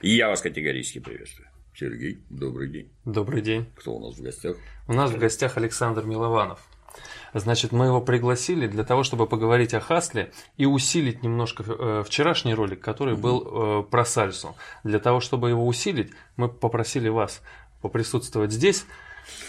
И я вас категорически приветствую. Сергей, добрый день. Добрый день. Кто у нас в гостях? У нас в гостях Александр Милованов. Значит, мы его пригласили для того, чтобы поговорить о Хасле и усилить немножко э, вчерашний ролик, который был э, про сальсу. Для того, чтобы его усилить, мы попросили вас поприсутствовать здесь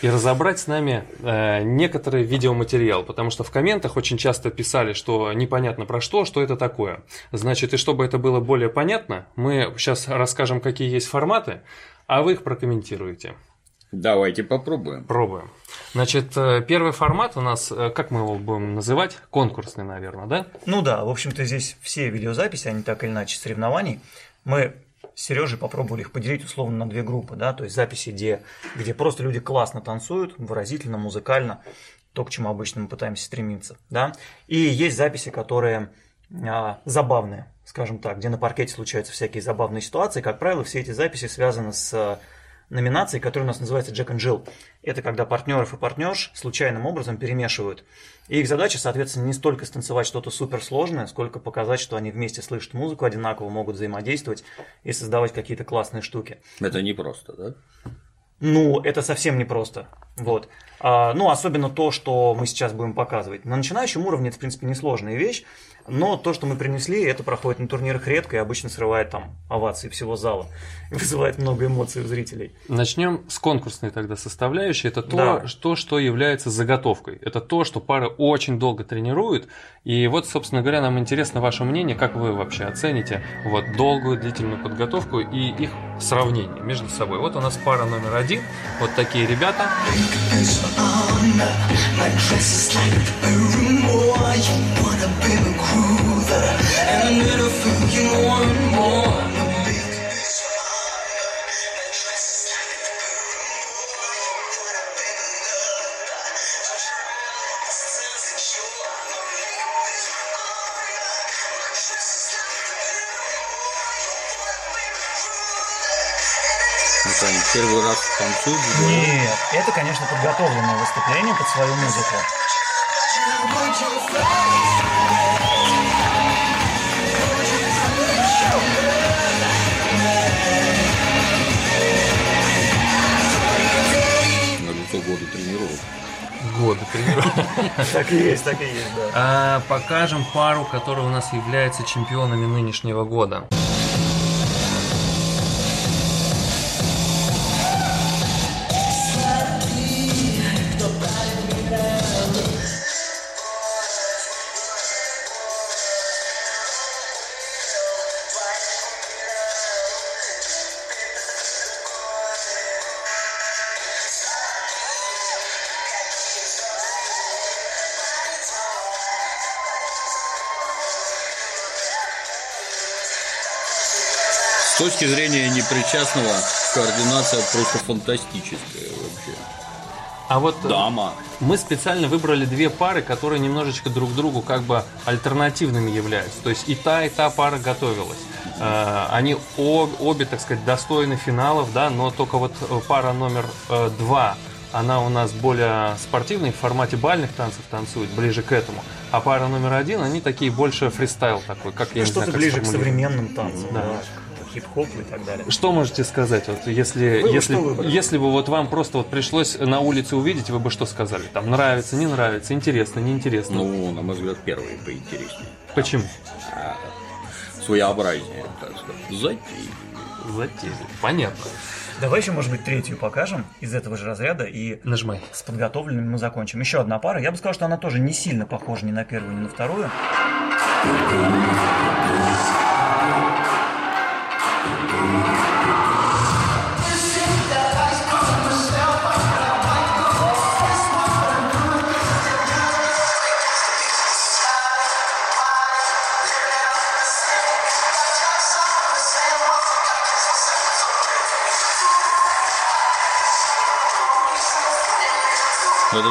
и разобрать с нами э, некоторый видеоматериал, потому что в комментах очень часто писали, что непонятно про что, что это такое. Значит, и чтобы это было более понятно, мы сейчас расскажем, какие есть форматы, а вы их прокомментируете. Давайте попробуем. Пробуем. Значит, э, первый формат у нас, э, как мы его будем называть? Конкурсный, наверное, да? Ну да, в общем-то здесь все видеозаписи, они так или иначе соревнований. Мы Сережей попробовали их поделить условно на две группы, да, то есть записи, где, где просто люди классно танцуют, выразительно, музыкально, то, к чему обычно мы пытаемся стремиться, да, и есть записи, которые а, забавные, скажем так, где на паркете случаются всякие забавные ситуации, как правило, все эти записи связаны с номинации, которая у нас называется Джек and Jill. Это когда партнеров и партнерш случайным образом перемешивают. И их задача, соответственно, не столько станцевать что-то суперсложное, сколько показать, что они вместе слышат музыку одинаково, могут взаимодействовать и создавать какие-то классные штуки. Это непросто, да? Ну, это совсем непросто. Вот. А, ну, особенно то, что мы сейчас будем показывать. На начинающем уровне это, в принципе, несложная вещь. Но то, что мы принесли, это проходит на турнирах редко и обычно срывает там овации всего зала. И вызывает много эмоций у зрителей. Начнем с конкурсной тогда составляющей. Это то, Да. что, что является заготовкой. Это то, что пары очень долго тренируют. И вот, собственно говоря, нам интересно ваше мнение, как вы вообще оцените вот долгую длительную подготовку и их сравнение между собой. Вот у нас пара номер один. Вот такие ребята. My dress is like a cruiser, and more первый раз танцуют вдвоем. Нет, это, конечно, подготовленное выступление под свою музыку. Года тренировок. Годы тренировок. Так и есть, так и есть, да. А, Покажем пару, которая у нас является чемпионами нынешнего года. С точки зрения непричастного, координация просто фантастическая вообще. А вот э, Дама. мы специально выбрали две пары, которые немножечко друг другу как бы альтернативными являются. То есть и та, и та пара готовилась. Э, Они обе, так сказать, достойны финалов, да, но только вот э, пара номер два, она у нас более спортивной, в формате бальных танцев танцует, ближе к этому. А пара номер один, они такие больше фристайл такой, как я Ну, не знаю, что-то как ближе к современным танцам, Да. да, к хип-хопу и так далее. Что можете сказать, вот если, Вы бы если, выбрали? если бы вот вам просто вот пришлось на улице увидеть, вы бы что сказали? Там нравится, не нравится, интересно, неинтересно. Ну, на мой взгляд, первые поинтереснее. Почему? Своеобразнее, так сказать. Затейливее. Затейли. Понятно. Давай еще, может быть, третью покажем из этого же разряда и Нажимай. с подготовленными мы закончим. Еще одна пара. Я бы сказал, что она тоже не сильно похожа ни на первую, ни на вторую.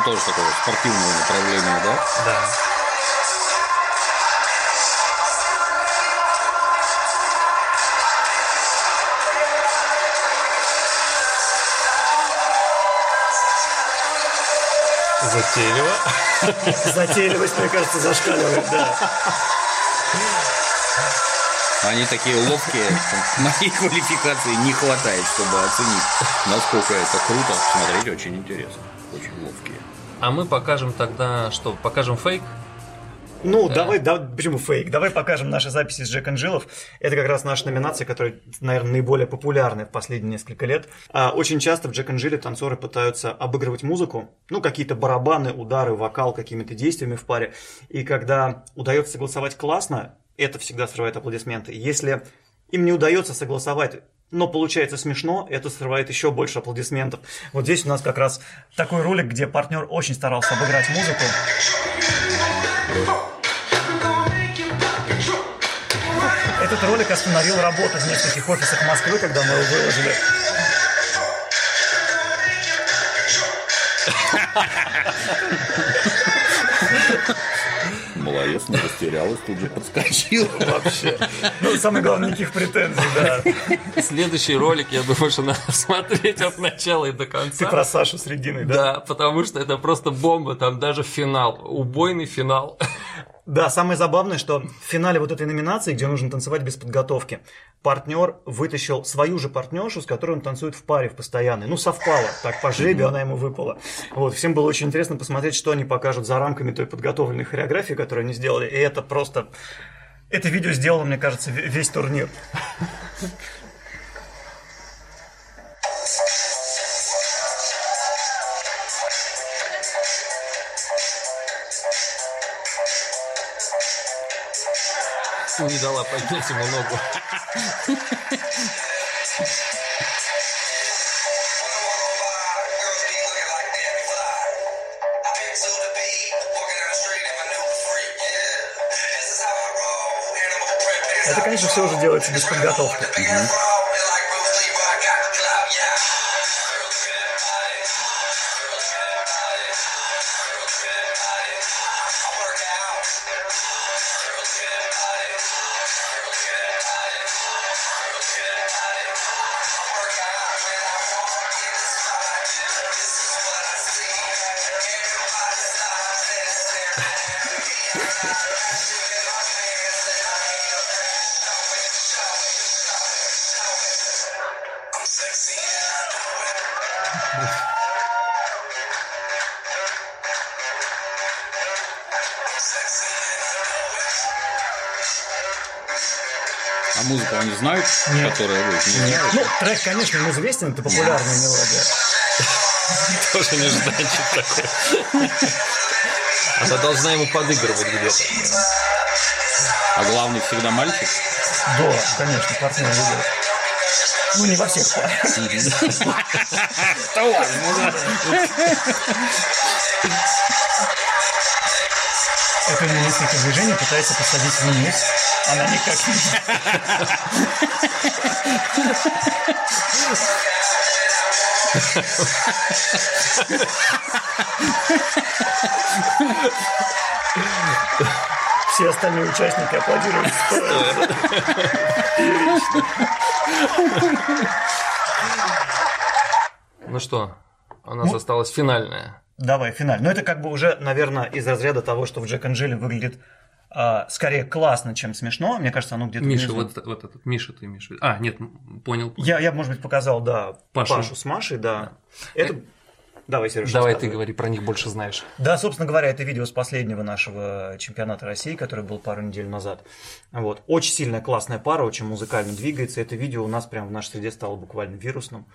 Это тоже такое спортивное направление, да? Да. Затейливо. Затейливость, мне кажется, зашкаливает, да. Они такие ловкие, что моей квалификации не хватает, чтобы оценить, насколько это круто. Смотреть очень интересно, очень ловкие. А мы покажем тогда, что, покажем фейк? Ну, давай, да, почему фейк? Давай покажем наши записи с Джек Анжилов. Это как раз наша номинация, которая, наверное, наиболее популярная в последние несколько лет. А, очень часто в Джек Анжиле танцоры пытаются обыгрывать музыку, ну, какие-то барабаны, удары, вокал какими-то действиями в паре. И когда удается согласовать классно, это всегда срывает аплодисменты. Если им не удается согласовать но получается смешно, это срывает еще больше аплодисментов. Вот здесь у нас как раз такой ролик, где партнер очень старался обыграть музыку. Этот ролик остановил работу в нескольких офисах Москвы, когда мы его выложили. Молодец, не растерялась, тут же подскочила вообще. Ну, самое главное, никаких претензий, да. Следующий ролик, я думаю, что надо смотреть от начала и до конца. Ты про Сашу с Региной, да? Да, потому что это просто бомба, там даже финал, убойный финал. Да, самое забавное, что в финале вот этой номинации, где нужно танцевать без подготовки, партнер вытащил свою же партнершу, с которой он танцует в паре в постоянной. Ну, совпало, так по жребию она ему выпала. Вот, всем было очень интересно посмотреть, что они покажут за рамками той подготовленной хореографии, которую они сделали. И это просто... Это видео сделало, мне кажется, ве- весь турнир. How I roll. Animal print. Это, конечно, все уже делается без подготовки. I'm знают, Нет. которая вы? Не знают? Ну, трек, конечно, ему известен, это популярная мелодия. Тоже нежданчик такой. Она должна ему подыгрывать где-то. А главный всегда мальчик? Да, конечно, партнер ведет. Ну, не во всех парах. Это ему несколько движений пытается посадить вниз. Она никак не... Все остальные участники аплодируют. Ну что, у нас осталась финальная. Давай, финаль. Но это как бы уже, наверное, из разряда того, что в Джек Анджеле выглядит скорее классно, чем смешно. Мне кажется, оно где-то Миша, внизу. вот, этот- вот этот, Миша ты виду? А, нет, м, понял. Я, я, может быть, показал, да, Пашу. Пашу, с Машей, да. Это... Давай, Сереж, Давай ты говори, про них больше знаешь. Да, собственно говоря, это видео с последнего нашего чемпионата России, который был пару недель назад. Вот. Очень сильная, классная пара, очень музыкально двигается. Это видео у нас прямо в нашей среде стало буквально вирусным.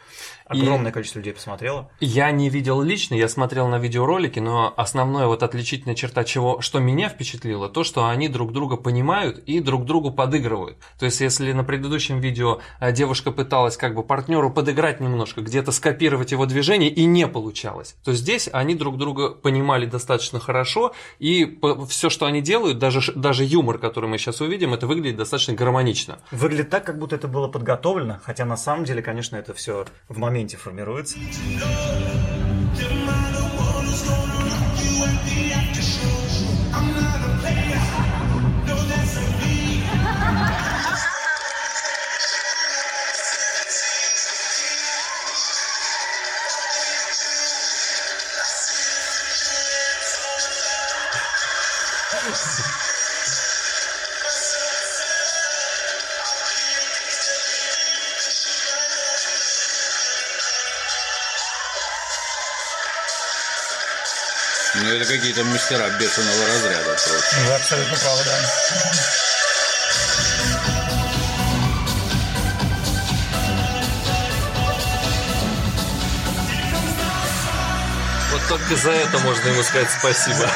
Огромное количество людей посмотрело. Я не видел лично, я смотрел на видеоролики, но основная вот отличительная черта, чего, что меня впечатлило, то, что они друг друга понимают и друг другу подыгрывают. То есть, если на предыдущем видео а, девушка пыталась как бы партнеру подыграть немножко, где-то скопировать его движение и не получалось, то здесь они друг друга понимали достаточно хорошо, и все, что они делают, даже, даже юмор, который мы сейчас увидим, это выглядит достаточно гармонично. Выглядит так, как будто это было подготовлено, хотя на самом деле, конечно, это все в моменте формируется. Какие-то мастера бешеного разряда просто. Вы абсолютно правы, да. Вот только за это можно ему сказать спасибо.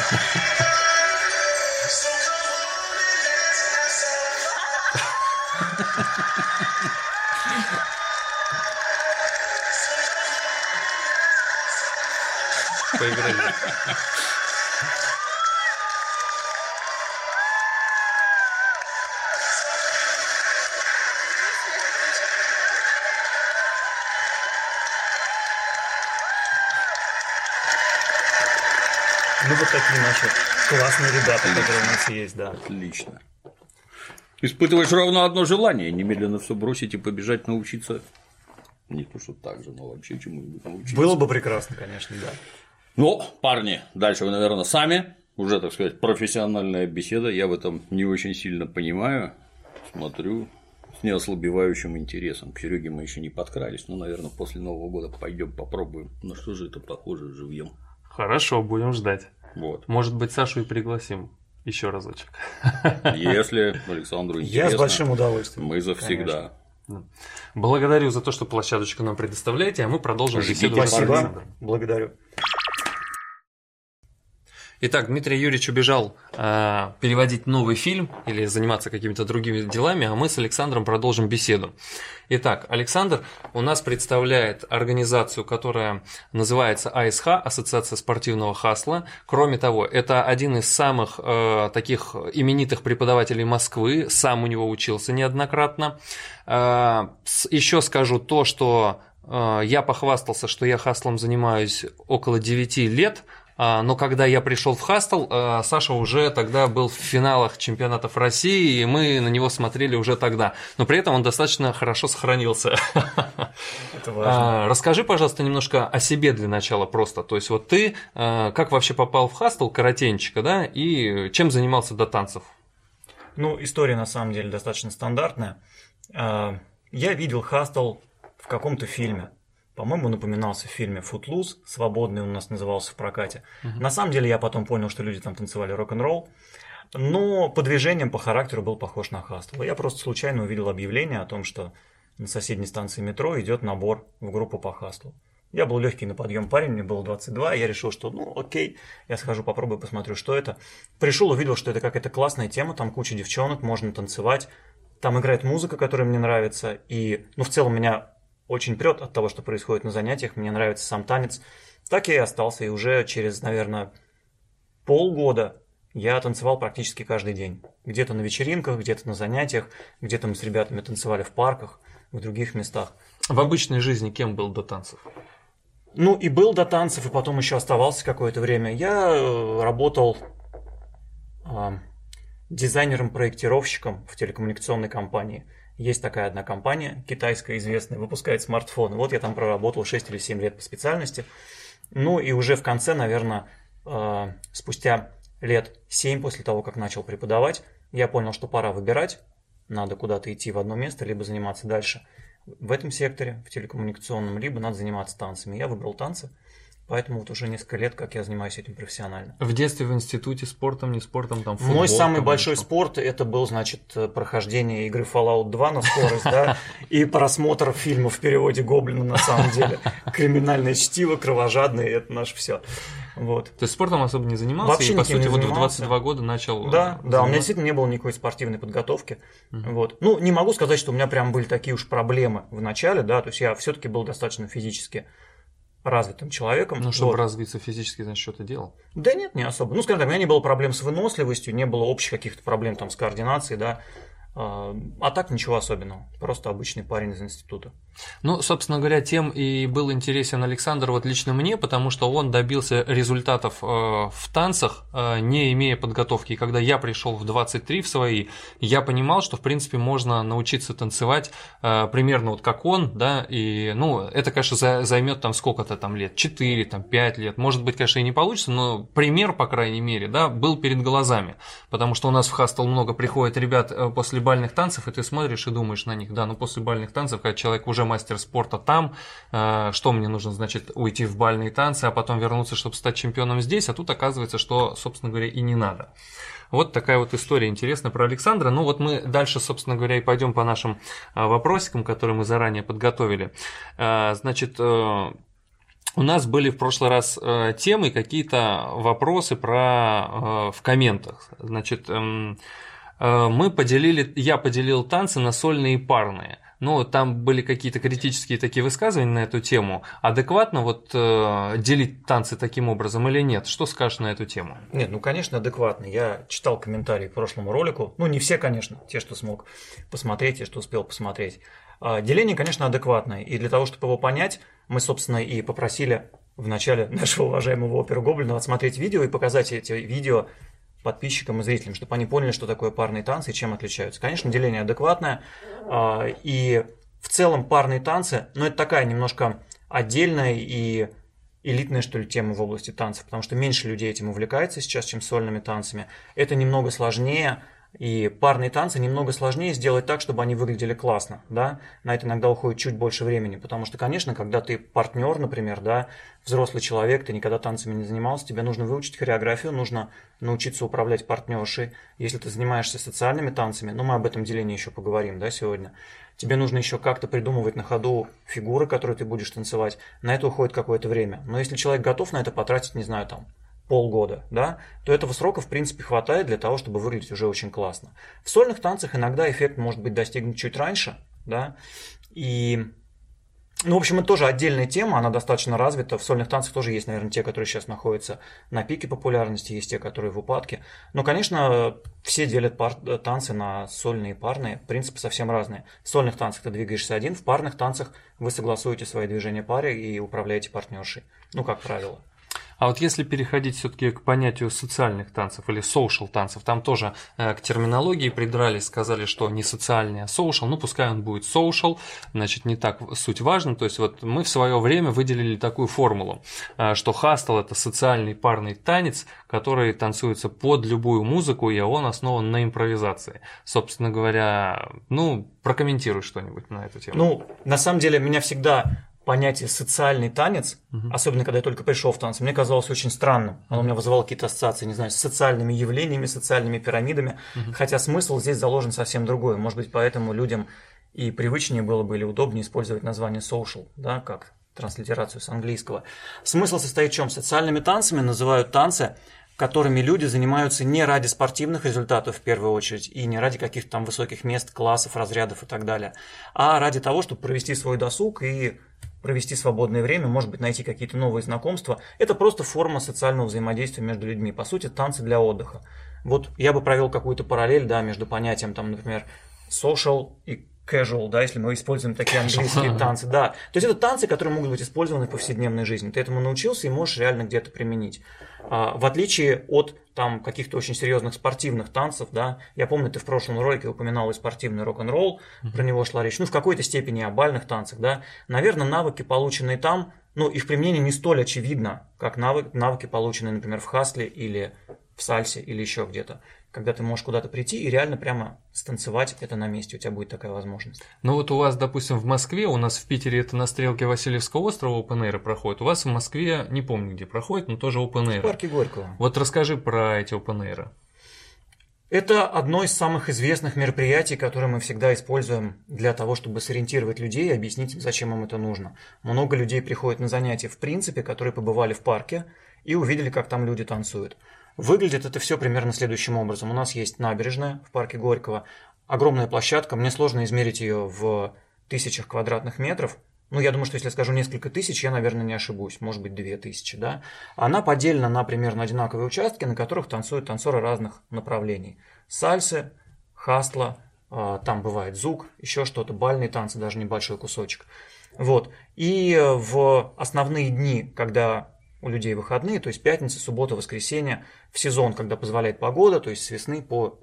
Классные ребята, которые у нас есть, да. Отлично. Испытываешь ровно одно желание немедленно все бросить и побежать научиться. Не то, что так же, но вообще чему-нибудь научиться. Было бы прекрасно, конечно, да. Ну, парни, дальше вы, наверное, сами. Уже, так сказать, профессиональная беседа. Я в этом не очень сильно понимаю. Смотрю с неослабевающим интересом. К Сереге мы еще не подкрались, но, наверное, после Нового года пойдем попробуем. На что же это похоже живьем. Хорошо, будем ждать. Вот. Может быть, Сашу и пригласим еще разочек. Если Александру интересно, Я с большим удовольствием. мы завсегда. Благодарю за то, что площадочку нам предоставляете, а мы продолжим Ждите, беседу Спасибо. Благодарю. Итак, Дмитрий Юрьевич убежал э, переводить новый фильм или заниматься какими-то другими делами, а мы с Александром продолжим беседу. Итак, Александр у нас представляет организацию, которая называется АСХ, Ассоциация спортивного хасла. Кроме того, это один из самых э, таких именитых преподавателей Москвы, сам у него учился неоднократно. Э, еще скажу то, что э, я похвастался, что я хаслом занимаюсь около 9 лет, Но когда я пришел в Хастл, э, Саша уже тогда был в финалах чемпионатов России, и мы на него смотрели уже тогда. Но при этом он достаточно хорошо сохранился. Это важно. А, Расскажи, пожалуйста, немножко о себе для начала просто. То есть вот ты как вообще попал в Хастл, коротенечко, да, и чем занимался до танцев? Ну, история на самом деле достаточно стандартная. А, Я видел Хастл в каком-то фильме. По-моему, напоминался в фильме Footloose, свободный он у нас назывался в прокате. На самом деле я потом понял, что люди там танцевали рок-н-ролл. Но по движениям, по характеру был похож на Хастл. Я просто случайно увидел объявление о том, что на соседней станции метро идет набор в группу по Хастлу. Я был легкий на подъем парень, мне было 22, и я решил, что ну окей, я схожу, попробую, посмотрю, что это. Пришел, увидел, что это какая-то классная тема, там куча девчонок, можно танцевать, там играет музыка, которая мне нравится, и ну в целом меня очень прет от того, что происходит на занятиях, мне нравится сам танец. Так я и остался, и уже через, наверное, полгода я танцевал практически каждый день. Где-то на вечеринках, где-то на занятиях, где-то мы с ребятами танцевали в парках, в других местах. В обычной жизни кем был до танцев? Ну и был до танцев, и потом еще оставался какое-то время. Я э, работал а, дизайнером-проектировщиком в телекоммуникационной компании. Есть такая одна компания, китайская известная, выпускает смартфоны. Вот я там проработал 6 или 7 лет по специальности. Ну и уже в конце, наверное, э, спустя лет 7 после того, как начал преподавать, я понял, что пора выбирать. Надо куда-то идти в одно место, либо заниматься дальше в этом секторе, в телекоммуникационном, либо надо заниматься танцами. Я выбрал танцы, поэтому вот уже несколько лет, как я занимаюсь этим профессионально. В детстве в институте спортом, не спортом, там футбол? Мой самый там, большой что? спорт это был, значит, э, прохождение игры Fallout 2 на скорость, да, и просмотр фильма в переводе Гоблина на самом деле. Криминальное чтиво, кровожадное, это наше все. Вот. То есть спортом особо не занимался, Вообще и по сути вот в занимался. 22 года начал... Да, э, да, у меня действительно не было никакой спортивной подготовки. Вот. Ну, не могу сказать, что у меня прям были такие уж проблемы в начале, да, то есть я все-таки был достаточно физически развитым человеком. Ну, чтобы Вот. развиться физически, значит, что-то делал. Да нет, не особо. Ну, скажем так, у меня не было проблем с выносливостью, не было общих каких-то проблем там с координацией, да. А а так ничего особенного. Просто обычный парень из института. Ну, собственно говоря, тем и был интересен Александр вот лично мне, потому что он добился результатов э, в танцах, э, не имея подготовки. И когда я пришел в 23 в свои, я понимал, что, в принципе, можно научиться танцевать э, примерно вот как он, да, и, ну, это, конечно, за- займет там сколько-то там лет, 4, там, 5 лет, может быть, конечно, и не получится, но пример, по крайней мере, да, был перед глазами, потому что у нас в Хастел много приходит ребят после бальных танцев, и ты смотришь и думаешь на них, да, ну, после бальных танцев, когда человек уже уже мастер спорта там, э, что мне нужно, значит, уйти в бальные танцы, а потом вернуться, чтобы стать чемпионом здесь, а тут оказывается, что, собственно говоря, и не надо. Вот такая вот история интересная про Александра. Ну вот мы дальше, собственно говоря, и пойдем по нашим а, вопросикам, которые мы заранее подготовили. А, Значит, э, у нас были в прошлый раз э, темы, какие-то вопросы про э, в комментах. Значит, эм, э, мы поделили, я поделил танцы на сольные и парные. Ну, там были какие-то критические такие высказывания на эту тему. Адекватно вот э, делить танцы таким образом или нет? Что скажешь на эту тему? Нет, ну, конечно, адекватно. Я читал комментарии к прошлому ролику. Ну, не все, конечно, те, что смог посмотреть, те, что успел посмотреть. А, Деление, конечно, адекватное. И для того, чтобы его понять, мы, собственно, и попросили в начале нашего уважаемого опера Гоблина отсмотреть видео и показать эти видео подписчикам и зрителям, чтобы они поняли, что такое парные танцы и чем отличаются. Конечно, деление адекватное. а, И в целом парные танцы, но это такая немножко отдельная и элитная, что ли, тема в области танцев, потому что меньше людей этим увлекается сейчас, чем сольными танцами. Это немного сложнее, и парные танцы немного сложнее сделать так, чтобы они выглядели классно, да. На это иногда уходит чуть больше времени, потому что, конечно, когда ты партнер, например, да, взрослый человек, ты никогда танцами не занимался, тебе нужно выучить хореографию, нужно научиться управлять партнершей. Если ты занимаешься социальными танцами, ну, мы об этом делении еще поговорим, да, сегодня, тебе нужно еще как-то придумывать на ходу фигуры, которые ты будешь танцевать. На это уходит какое-то время. Но если человек готов на это потратить, не знаю, там, полгода, да, то этого срока, в принципе, хватает для того, чтобы выглядеть уже очень классно. В сольных танцах иногда эффект может быть достигнут чуть раньше, да, и ну, в общем, это тоже отдельная тема, она достаточно развита. В сольных танцах тоже есть, наверное, те, которые сейчас находятся на пике популярности, есть те, которые в упадке. Но, конечно, все делят пар- танцы на сольные и парные. Принципы совсем разные. В сольных танцах ты двигаешься один, в парных танцах вы согласуете свои движения паре и управляете партнершей. Ну, как правило. А вот если переходить все-таки к понятию социальных танцев или social танцев, там тоже э, к терминологии придрались, сказали, что не социальный, а social, ну пускай он будет social, значит не так суть важна, то есть вот мы в свое время выделили такую формулу, э, что хастл это социальный парный танец, который танцуется под любую музыку, и он основан на импровизации. Собственно говоря, ну прокомментируй что-нибудь на эту тему. Ну, на самом деле, меня всегда понятие социальный танец, особенно когда я только пришел в танцы, мне казалось очень странным. Оно у меня вызывало какие-то ассоциации, не знаю, с социальными явлениями, социальными пирамидами. Хотя смысл здесь заложен совсем другой. Может быть, поэтому людям и привычнее было бы или удобнее использовать название social, да, как транслитерацию с английского. Смысл состоит в чем? Социальными танцами называют танцы, которыми люди занимаются не ради спортивных результатов в первую очередь и не ради каких-то там высоких мест, классов, разрядов и так далее, а ради того, чтобы провести свой досуг и провести свободное время, может быть, найти какие-то новые знакомства. Это просто форма социального взаимодействия между людьми. По сути, танцы для отдыха. Вот я бы провел какую-то параллель, да, между понятием, там, например, social и casual, да, если мы используем такие английские танцы, да. То есть это танцы, которые могут быть использованы в повседневной жизни. Ты этому научился и можешь реально где-то применить. А, в отличие от там каких-то очень серьезных спортивных танцев, да, я помню, ты в прошлом ролике упоминал и спортивный рок-н-ролл, про него шла речь, ну, в какой-то степени о бальных танцах, да, наверное, навыки, полученные там, ну, их применение не столь очевидно, как навык, навыки, полученные, например, в хасле или в сальсе или еще где-то, когда ты можешь куда-то прийти и реально прямо станцевать это на месте, у тебя будет такая возможность. Ну вот у вас, допустим, в Москве, у нас в Питере это на стрелке Васильевского острова Open Air проходит, у вас в Москве, не помню где проходит, но тоже Open В Air. парке Горького. Вот расскажи про эти Open Air. Это одно из самых известных мероприятий, которые мы всегда используем для того, чтобы сориентировать людей и объяснить им, зачем им это нужно. Много людей приходят на занятия, в принципе, которые побывали в парке и увидели, как там люди танцуют. Выглядит это все примерно следующим образом. У нас есть набережная в парке Горького, огромная площадка, мне сложно измерить ее в тысячах квадратных метров, ну, я думаю, что если я скажу несколько тысяч, я, наверное, не ошибусь. Может быть, две тысячи, да? Она поделена на примерно одинаковые участки, на которых танцуют танцоры разных направлений. Сальсы, хастла, а, там бывает зук, еще что-то, бальные танцы, даже небольшой кусочек. Вот. И в основные дни, когда у людей выходные, то есть пятница, суббота, воскресенье, в сезон, когда позволяет погода, то есть с весны по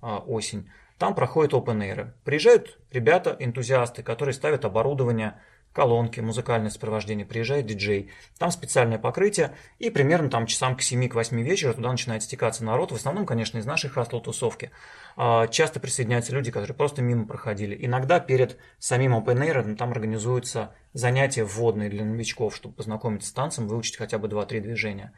а, осень, там проходят open air. Приезжают ребята, энтузиасты, которые ставят оборудование, колонки, музыкальное сопровождение, приезжает диджей, там специальное покрытие, и примерно там часам к 7-8 вечера туда начинает стекаться народ, в основном, конечно, из нашей хастл-тусовки. А, Часто присоединяются люди, которые просто мимо проходили. Иногда перед самим Open Air ну, там организуются занятия вводные для новичков, чтобы познакомиться с танцем, выучить хотя бы 2-3 движения.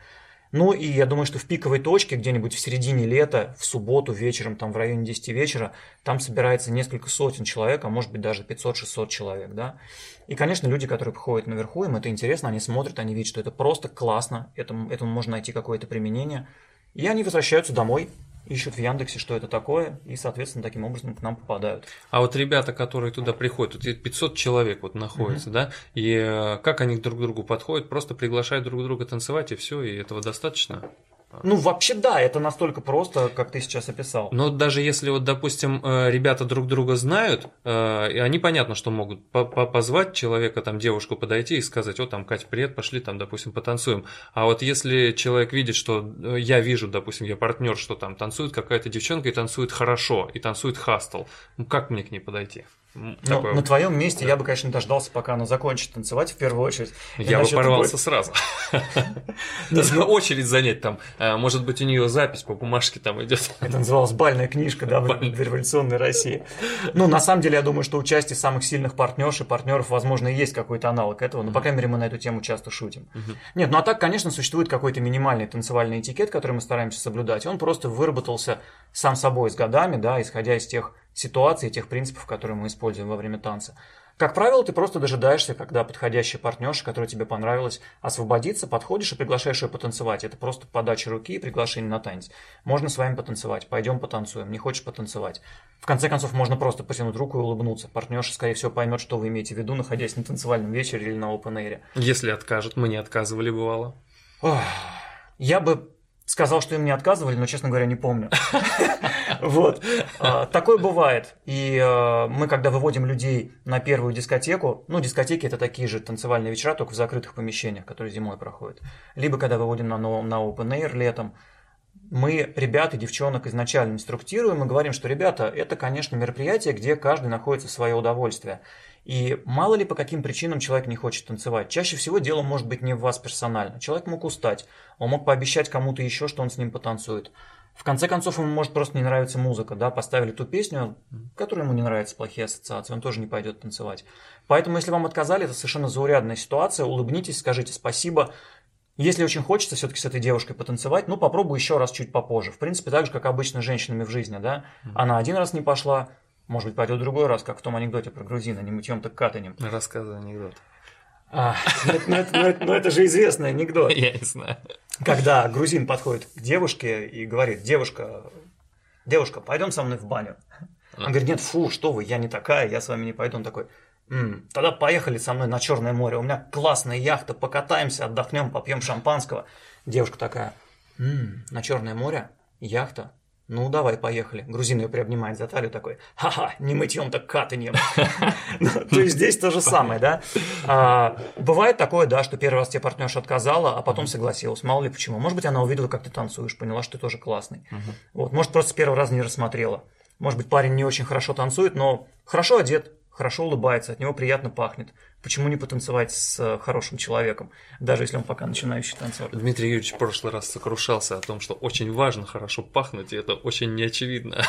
Ну и я думаю, что в пиковой точке, где-нибудь в середине лета, в субботу вечером, там в районе 10 вечера, там собирается несколько сотен человек, а может быть даже 500-600 человек, да. И, конечно, люди, которые приходят наверху, им это интересно, они смотрят, они видят, что это просто классно, этому, этому можно найти какое-то применение. И они возвращаются домой, ищут в Яндексе, что это такое, и, соответственно, таким образом к нам попадают. А вот ребята, которые туда приходят, вот 500 человек вот находится, да, и э, как они друг к другу подходят, просто приглашают друг друга танцевать, и все, и этого достаточно? Ну, вообще, да, это настолько просто, как ты сейчас описал. Но даже если вот, допустим, э, ребята друг друга знают, э, и они понятно, что могут по- по- позвать человека, там, девушку подойти и сказать, о, там, Катя, привет, пошли, там, допустим, потанцуем. А вот если человек видит, что э, я вижу, допустим, я партнер, что там танцует какая-то девчонка и танцует хорошо, и танцует хастл, ну как мне к ней подойти? Но такое на твоем месте я бы, конечно, дождался, пока она закончит танцевать в первую очередь. Я бы порвался будет- сразу. Нужно очередь занять там. э, Может быть, у нее запись по бумажке там идет. Это называлась бальная книжка, да, в революционной России. Ну, на самом деле, я думаю, что участие самых сильных партнерш и партнеров, возможно, и есть какой-то аналог этого, но, по крайней мере, мы на эту тему часто шутим. Нет, ну а так, конечно, существует какой-то минимальный танцевальный этикет, который мы стараемся соблюдать. Он просто выработался сам собой с годами, да, исходя из тех ситуаций, тех принципов, которые мы используем во время танца. Как правило, ты просто дожидаешься, когда подходящая партнерша, которая тебе понравилась, освободится, подходишь и приглашаешь ее потанцевать. Это просто подача руки и приглашение на танец. Можно с вами потанцевать, пойдем потанцуем, не хочешь потанцевать. В конце концов, можно просто потянуть руку и улыбнуться. Партнерша, скорее всего, поймет, что вы имеете в виду, находясь на танцевальном вечере или на open air. Если откажут, мы не отказывали, бывало. Ох, Я бы сказал, что им не отказывали, но, честно говоря, не помню. Вот. А, Такое бывает. И э, мы, когда выводим людей на первую дискотеку, ну, дискотеки это такие же танцевальные вечера, только в закрытых помещениях, которые зимой проходят. Либо когда выводим на, на open air летом, мы ребят и девчонок изначально инструктируем и говорим, что, ребята, это, конечно, мероприятие, где каждый находится в свое удовольствие. И мало ли по каким причинам человек не хочет танцевать. Чаще всего дело может быть не в вас персонально. Человек мог устать, он мог пообещать кому-то еще, что он с ним потанцует. В конце концов, ему может просто не нравиться музыка, да, поставили ту песню, которая ему не нравится, плохие ассоциации, он тоже не пойдет танцевать. Поэтому, если вам отказали, это совершенно заурядная ситуация, улыбнитесь, скажите спасибо, если очень хочется все-таки с этой девушкой потанцевать, ну попробуй еще раз чуть попозже. В принципе, так же, как обычно с женщинами в жизни, да. Она один раз не пошла, может быть, пойдет другой раз, как в том анекдоте про грузина, не мытьем, так катанем. Рассказывай анекдот. А, ну это- ну это- ну это- ну это же известный анекдот. Я не знаю. Когда грузин подходит к девушке и говорит, девушка, девушка, пойдем со мной в баню. Он говорит, нет, фу, что вы, я не такая, я с вами не пойду. Он такой, «М, тогда поехали со мной на Черное море, у меня классная яхта, покатаемся, отдохнем, попьем шампанского. Девушка такая, «М, на Черное море, яхта, ну давай, поехали. Грузин ее приобнимает за талию такой, ха-ха, не мытьем, так катаньем. Ну, То есть здесь то же самое, да. А, Бывает такое, да, что первый раз тебе партнерша отказала, а потом согласилась. Мало ли почему. Может быть, она увидела, как ты танцуешь, поняла, что ты тоже классный. Вот, может, просто с первого раза не рассмотрела. Может быть, парень не очень хорошо танцует, но хорошо одет, хорошо улыбается, от него приятно пахнет. Почему не потанцевать с э, хорошим человеком, даже если он пока начинающий танцор? Дмитрий Юрьевич в прошлый раз сокрушался о том, что очень важно хорошо пахнуть, и это очень неочевидно.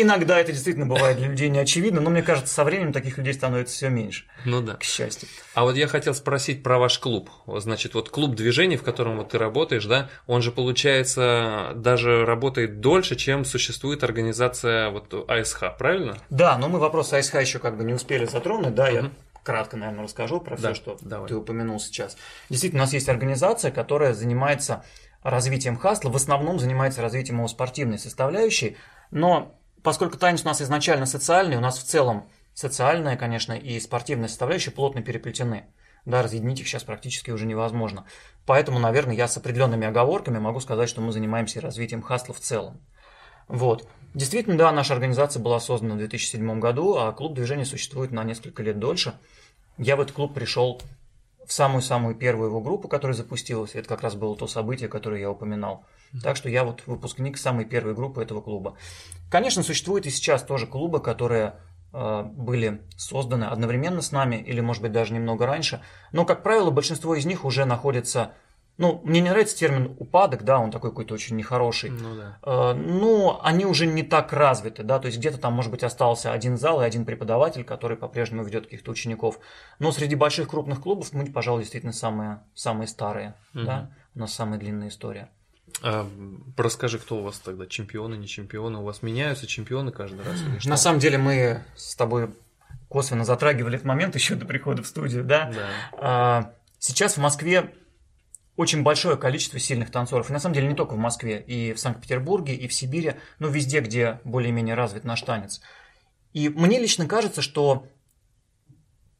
Иногда это действительно бывает для людей не очевидно, но мне кажется, со временем таких людей становится все меньше, Ну да. к счастью. А вот я хотел спросить про ваш клуб. Значит, вот клуб движений, в котором вот ты работаешь, да, он же, получается, даже работает дольше, чем существует организация вот АСХ, правильно? Да, но мы вопрос АСХ еще как бы не успели затронуть, да, я Мгм. кратко, наверное, расскажу про Да, все, что давай. ты упомянул сейчас. Действительно, у нас есть организация, которая занимается развитием хастла, в основном занимается развитием его спортивной составляющей, но поскольку танец у нас изначально социальный, у нас в целом социальная, конечно, и спортивная составляющая плотно переплетены. Да, разъединить их сейчас практически уже невозможно. Поэтому, наверное, я с определенными оговорками могу сказать, что мы занимаемся развитием хастла в целом. Вот. Действительно, да, наша организация была создана в 2007 году, а клуб движения существует на несколько лет дольше. Я в этот клуб пришел в самую-самую первую его группу, которая запустилась. Это как раз было то событие, которое я упоминал. Так что я вот выпускник самой первой группы этого клуба. Конечно, существуют и сейчас тоже клубы, которые э, были созданы одновременно с нами, или, может быть, даже немного раньше. Но, как правило, большинство из них уже находится... Ну, мне не нравится термин упадок, да, он такой какой-то очень нехороший. Ну да. Э, но они уже не так развиты, да, то есть где-то там, может быть, остался один зал и один преподаватель, который по-прежнему ведет каких-то учеников. Но среди больших крупных клубов мы, пожалуй, действительно самые, самые старые, да, у нас самая длинная история. А, расскажи, кто у вас тогда, чемпионы, не чемпионы? У вас меняются чемпионы каждый раз? На самом деле мы с тобой косвенно затрагивали этот момент еще до прихода в студию, да. Да. А, Сейчас в Москве очень большое количество сильных танцоров. И на самом деле не только в Москве, и в Санкт-Петербурге, и в Сибири, но везде, где более-менее развит наш танец. И мне лично кажется, что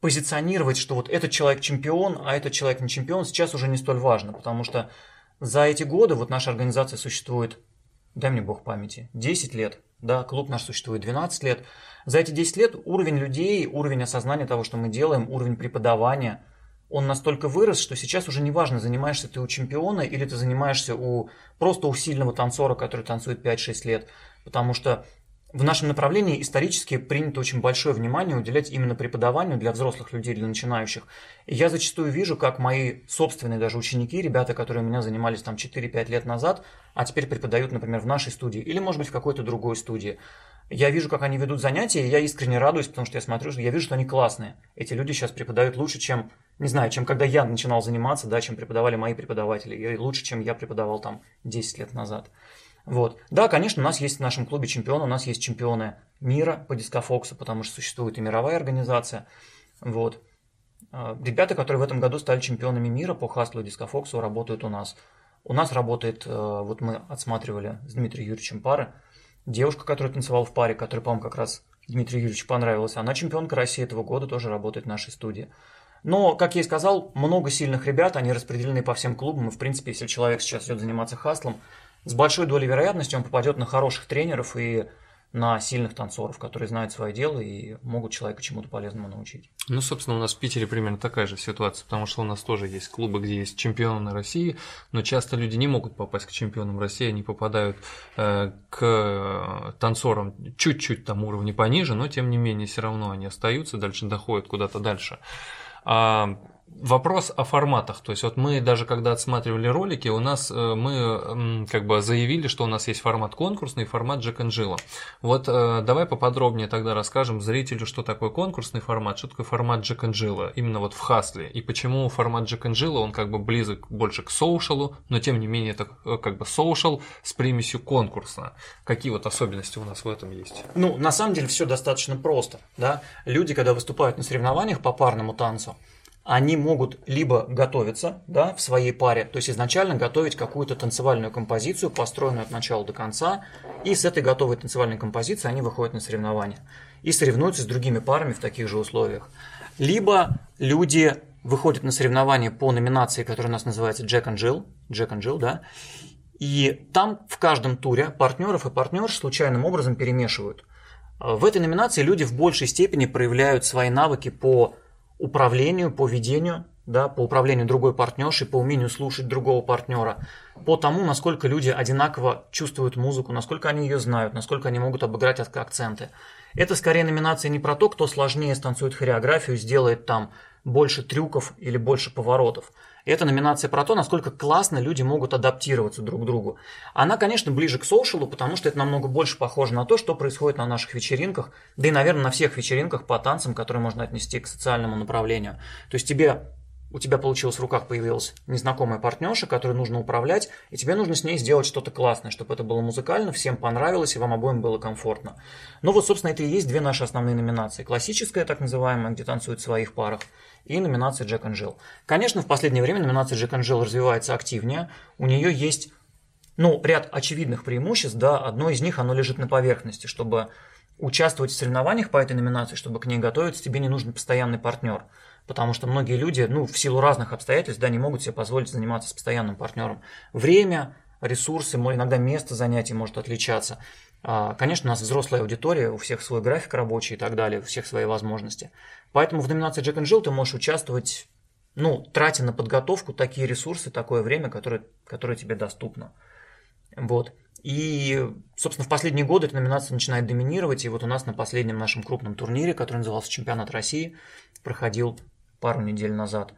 позиционировать, что вот этот человек чемпион, а этот человек не чемпион, сейчас уже не столь важно, потому что за эти годы вот наша организация существует, дай мне бог памяти, 10 лет, да, клуб наш существует 12 лет. За эти 10 лет уровень людей, уровень осознания того, что мы делаем, уровень преподавания, он настолько вырос, что сейчас уже не важно, занимаешься ты у чемпиона или ты занимаешься у просто у сильного танцора, который танцует 5-6 лет. Потому что в нашем направлении исторически принято очень большое внимание уделять именно преподаванию для взрослых людей, для начинающих. И я зачастую вижу, как мои собственные даже ученики, ребята, которые у меня занимались там 4-5 лет назад, а теперь преподают, например, в нашей студии или, может быть, в какой-то другой студии. Я вижу, как они ведут занятия, и я искренне радуюсь, потому что я смотрю, что я вижу, что они классные. Эти люди сейчас преподают лучше, чем, не знаю, чем когда я начинал заниматься, да, чем преподавали мои преподаватели, и лучше, чем я преподавал там 10 лет назад. Вот. Да, конечно, у нас есть в нашем клубе чемпионы, у нас есть чемпионы мира по дискофоксу, потому что существует и мировая организация. Вот. А, Ребята, которые в этом году стали чемпионами мира по хастлу и дискофоксу, работают у нас. У нас работает, э, вот мы отсматривали с Дмитрием Юрьевичем пары, девушка, которая танцевала в паре, которая, по-моему, как раз Дмитрию Юрьевичу понравилась. Она чемпионка России этого года, тоже работает в нашей студии. Но, как я и сказал, много сильных ребят, они распределены по всем клубам, и, в принципе, если человек сейчас идет заниматься хаслом, с большой долей вероятности он попадет на хороших тренеров и на сильных танцоров, которые знают свое дело и могут человека чему-то полезному научить. Ну, собственно, у нас в Питере примерно такая же ситуация, потому что у нас тоже есть клубы, где есть чемпионы России, но часто люди не могут попасть к чемпионам России, они попадают э, к танцорам чуть-чуть там уровня пониже, но тем не менее все равно они остаются, дальше доходят куда-то дальше. А, Вопрос о форматах. То есть вот мы даже когда отсматривали ролики, у нас э, мы как бы заявили, что у нас есть формат конкурсный и формат Джек Джилла. Вот э, давай поподробнее тогда расскажем зрителю, что такое конкурсный формат, что такое формат Джек Джилла, именно вот в хасле, и почему формат Джек Джилла, он как бы близок больше к соушалу, но тем не менее это э, как бы соушал с примесью конкурса. Какие вот особенности у нас в этом есть? Ну, на самом деле все достаточно просто. Да? Люди, когда выступают на соревнованиях по парному танцу, они могут либо готовиться да, в своей паре, то есть изначально готовить какую-то танцевальную композицию, построенную от начала до конца, и с этой готовой танцевальной композицией они выходят на соревнования и соревнуются с другими парами в таких же условиях. Либо люди выходят на соревнования по номинации, которая у нас называется Jack and Jill, Jack and Jill, да, и там в каждом туре партнеров и партнерш случайным образом перемешивают. В этой номинации люди в большей степени проявляют свои навыки по управлению, по ведению, да, по управлению другой партнершей, по умению слушать другого партнера, по тому, насколько люди одинаково чувствуют музыку, насколько они ее знают, насколько они могут обыграть акценты. Это скорее номинация не про то, кто сложнее станцует хореографию, сделает там больше трюков или больше поворотов. Это номинация про то, насколько классно люди могут адаптироваться друг к другу. Она, конечно, ближе к соушалу, потому что это намного больше похоже на то, что происходит на наших вечеринках, да и, наверное, на всех вечеринках по танцам, которые можно отнести к социальному направлению. То есть тебе у тебя получилось в руках появилась незнакомая партнерша, которой нужно управлять, и тебе нужно с ней сделать что-то классное, чтобы это было музыкально, всем понравилось и вам обоим было комфортно. Ну вот, собственно, это и есть две наши основные номинации. Классическая, так называемая, где танцуют в своих парах, и номинация Джек and Jill. Конечно, в последнее время номинация Джек and Jill развивается активнее. У нее есть ну, ряд очевидных преимуществ, да, одно из них, оно лежит на поверхности, чтобы участвовать в соревнованиях по этой номинации, чтобы к ней готовиться, тебе не нужен постоянный партнер потому что многие люди, ну, в силу разных обстоятельств, да, не могут себе позволить заниматься с постоянным партнером. Время, ресурсы, иногда место занятий может отличаться. А, конечно, у нас взрослая аудитория, у всех свой график рабочий и так далее, у всех свои возможности. Поэтому в номинации Jack and Jill ты можешь участвовать, ну, тратя на подготовку такие ресурсы, такое время, которое, которое тебе доступно. Вот. И, собственно, в последние годы эта номинация начинает доминировать. И вот у нас на последнем нашем крупном турнире, который назывался «Чемпионат России», проходил пару недель назад,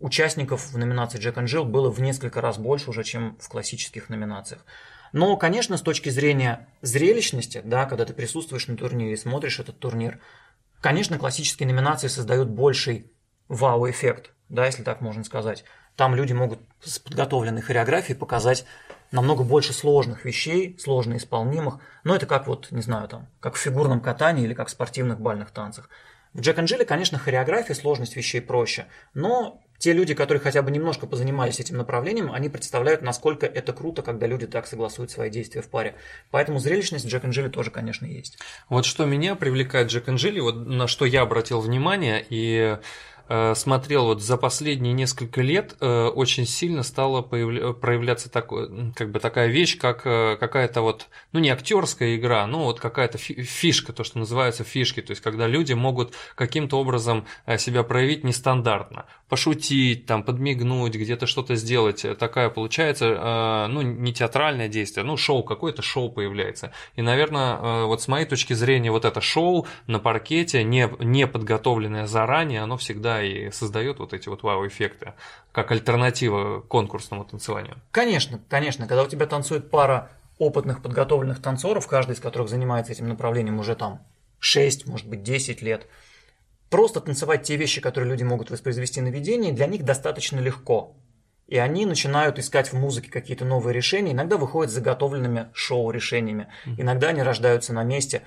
участников в номинации Джек and Jill было в несколько раз больше уже, чем в классических номинациях. Но, конечно, с точки зрения зрелищности, да, когда ты присутствуешь на турнире и смотришь этот турнир, конечно, классические номинации создают больший вау-эффект, да, если так можно сказать. Там люди могут с подготовленной хореографией показать намного больше сложных вещей, сложно исполнимых. Но это как вот, не знаю, там, как в фигурном катании или как в спортивных бальных танцах. В Джек Анджеле, конечно, хореография, сложность вещей проще, но те люди, которые хотя бы немножко позанимались этим направлением, они представляют, насколько это круто, когда люди так согласуют свои действия в паре. Поэтому зрелищность Джек Анджели тоже, конечно, есть. Вот что меня привлекает Джек Анджели, вот на что я обратил внимание, и смотрел вот за последние несколько лет э, очень сильно стала проявляться такой, как бы такая вещь, как э, какая-то вот, ну не актерская игра, ну вот какая-то фишка, то, что называется фишки, то есть когда люди могут каким-то образом себя проявить нестандартно, пошутить, там, подмигнуть, где-то что-то сделать, такая получается, ну не театральное действие, ну шоу, какое-то шоу появляется. И, наверное, вот с моей точки зрения, вот это шоу на паркете, не, не подготовленное заранее, оно всегда и создает вот эти вот вау-эффекты, как альтернатива конкурсному танцеванию. Конечно, конечно. Когда у тебя танцует пара опытных подготовленных танцоров, каждый из которых занимается этим направлением уже там 6, может быть 10 лет, просто танцевать те вещи, которые люди могут воспроизвести на видении, для них достаточно легко. И они начинают искать в музыке какие-то новые решения, иногда выходят с заготовленными шоу-решениями, иногда они рождаются на месте.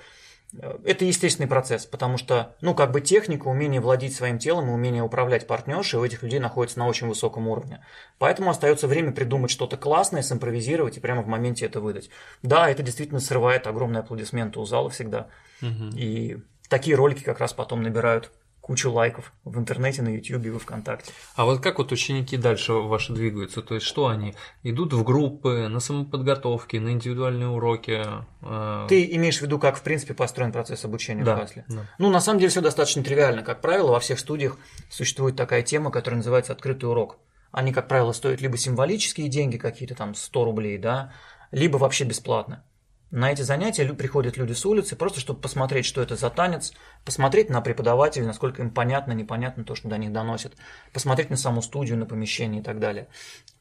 Это естественный процесс, потому что, ну, как бы техника, умение владеть своим телом и умение управлять партнершей у этих людей находится на очень высоком уровне. Поэтому остается время придумать что-то классное, симпровизировать и прямо в моменте это выдать. Да, это действительно срывает огромные аплодисменты у зала всегда. Угу. И такие ролики как раз потом набирают кучу лайков в интернете, на YouTube и в ВКонтакте. А вот как вот ученики дальше ваши двигаются? То есть что они идут в группы, на самоподготовки, на индивидуальные уроки? Э? Ты имеешь в виду, как в принципе построен процесс обучения да, в Хасле? Да. Ну, на самом деле все достаточно тривиально. Как правило, во всех студиях существует такая тема, которая называется открытый урок. Они, как правило, стоят либо символические деньги, какие-то там 100 рублей, да, либо вообще бесплатно. На эти занятия приходят люди с улицы, просто чтобы посмотреть, что это за танец, посмотреть на преподавателей, насколько им понятно, непонятно то, что до них доносят, посмотреть на саму студию, на помещение и так далее.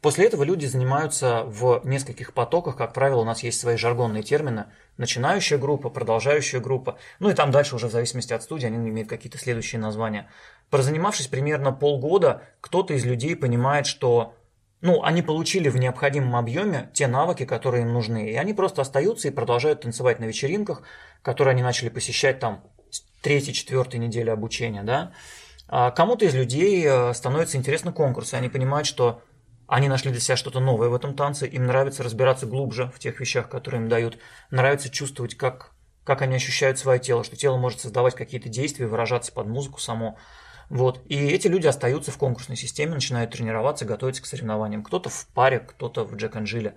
После этого люди занимаются в нескольких потоках, как правило, у нас есть свои жаргонные термины, начинающая группа, продолжающая группа, ну и там дальше уже в зависимости от студии они имеют какие-то следующие названия. Прозанимавшись примерно полгода, кто-то из людей понимает, что ну, они получили в необходимом объеме те навыки, которые им нужны. И они просто остаются и продолжают танцевать на вечеринках, которые они начали посещать там с третьей, четвертой недели обучения, да. А кому-то из людей э, становится интересно конкурсы, они понимают, что они нашли для себя что-то новое в этом танце, им нравится разбираться глубже в тех вещах, которые им дают, нравится чувствовать, как, как они ощущают свое тело, что тело может создавать какие-то действия, выражаться под музыку само. Вот. И эти люди остаются в конкурсной системе, начинают тренироваться, готовиться к соревнованиям. Кто-то в паре, кто-то в Джек Анжиле.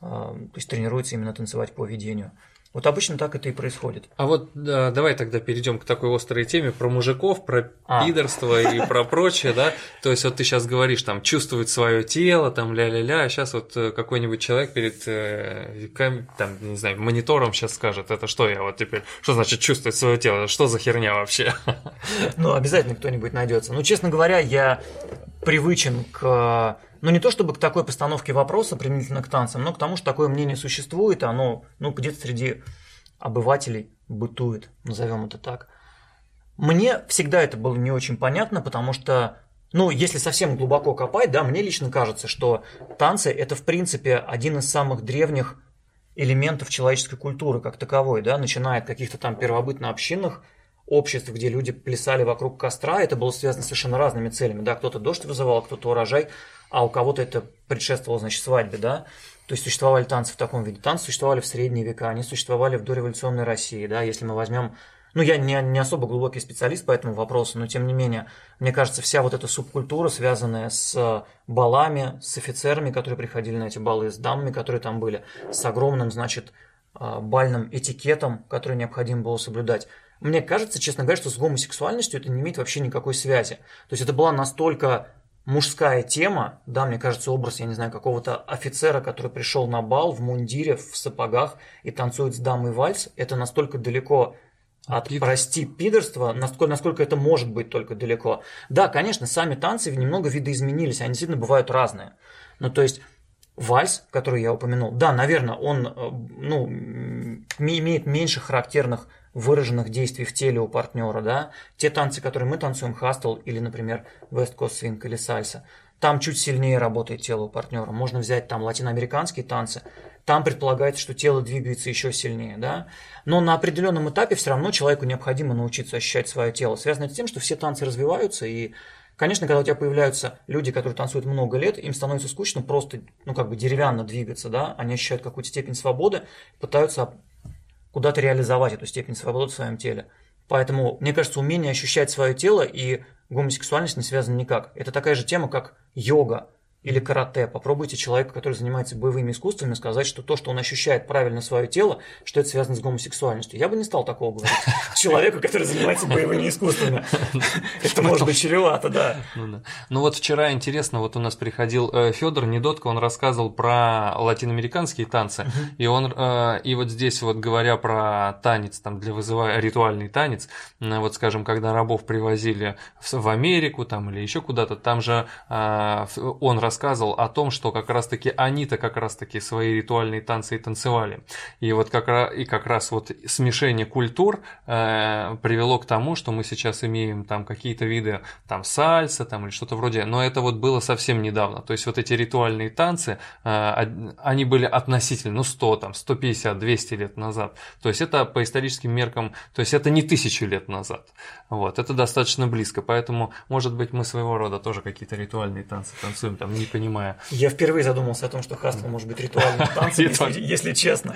То есть тренируется именно танцевать по ведению. Вот обычно так это и происходит. А вот да, давай тогда перейдем к такой острой теме про мужиков, про а. пидорство и про прочее, да. То есть вот ты сейчас говоришь, там, чувствовать свое тело, там, ля-ля-ля, а сейчас вот э, какой-нибудь человек перед, э, там, не знаю, монитором сейчас скажет, это что я вот теперь, что значит чувствовать свое тело, что за херня вообще? Ну, обязательно кто-нибудь найдется. Ну, честно говоря, я привычен к ну не то чтобы к такой постановке вопроса применительно к танцам, но к тому, что такое мнение существует, оно ну, где-то среди обывателей бытует, назовем это так. Мне всегда это было не очень понятно, потому что, ну, если совсем глубоко копать, да, мне лично кажется, что танцы – это, в принципе, один из самых древних элементов человеческой культуры как таковой, да, начиная от каких-то там первобытно-общинных обществ, где люди плясали вокруг костра, это было связано совершенно разными целями, да, кто-то дождь вызывал, кто-то урожай, а у кого-то это предшествовало, значит, свадьбе, да, то есть существовали танцы в таком виде. Танцы существовали в средние века, они существовали в дореволюционной России, да, если мы возьмем ну, я не, не особо глубокий специалист по этому вопросу, но тем не менее, мне кажется, вся вот эта субкультура, связанная с балами, с офицерами, которые приходили на эти балы, с дамами, которые там были, с огромным, значит, а, бальным этикетом, который необходимо было соблюдать. Мне кажется, честно говоря, что с гомосексуальностью это не имеет вообще никакой связи. То есть это была настолько мужская тема, да, мне кажется, образ, я не знаю, какого-то офицера, который пришел на бал в мундире, в сапогах и танцует с дамой вальс, это настолько далеко от, Пид- прости, пидорства, насколько, насколько это может быть только далеко. Да, конечно, сами танцы немного видоизменились, они действительно бывают разные. Ну, то есть, вальс, который я упомянул, да, наверное, он э, ну, имеет меньше характерных выраженных действий в теле у партнера, да. Те танцы, которые мы танцуем, хастл или, например, West Coast Swing или сальса, там чуть сильнее работает тело у партнера. Можно взять там латиноамериканские танцы, там предполагается, что тело двигается еще сильнее, да. Но на определенном этапе все равно человеку необходимо научиться ощущать свое тело. Связано с тем, что все танцы развиваются, и Конечно, когда у тебя появляются люди, которые танцуют много лет, им становится скучно просто, ну, как бы деревянно двигаться, да, они ощущают какую-то степень свободы, пытаются куда-то реализовать эту степень свободы в своем теле. Поэтому, мне кажется, умение ощущать свое тело и гомосексуальность не связаны никак. Это такая же тема, как йога или карате. Попробуйте человека, который занимается боевыми искусствами, сказать, что то, что он ощущает правильно свое тело, что это связано с гомосексуальностью. Я бы не стал такого говорить человеку, который занимается боевыми искусствами. Это может быть чревато, да. Ну, да. ну вот вчера интересно, вот у нас приходил Федор Недотко, он рассказывал про латиноамериканские танцы, и он э, и вот здесь вот говоря про танец, там для вызывая ритуальный танец, э, вот скажем, когда рабов привозили в, в Америку там или еще куда-то, там же э, он рассказывал о том, что как раз-таки они-то как раз-таки свои ритуальные танцы и танцевали, и вот как раз и как раз вот смешение культур э, привело к тому, что мы сейчас имеем там какие-то виды там сальса там или что-то вроде, но это вот было совсем недавно. То есть вот эти ритуальные танцы, э, они были относительно, ну 100 там, 150, 200 лет назад. То есть это по историческим меркам, то есть это не тысячу лет назад. Вот, это достаточно близко, поэтому может быть мы своего рода тоже какие-то ритуальные танцы танцуем, там не понимая. Я впервые задумался о том, что хастл может быть ритуальным танцем, если, честно.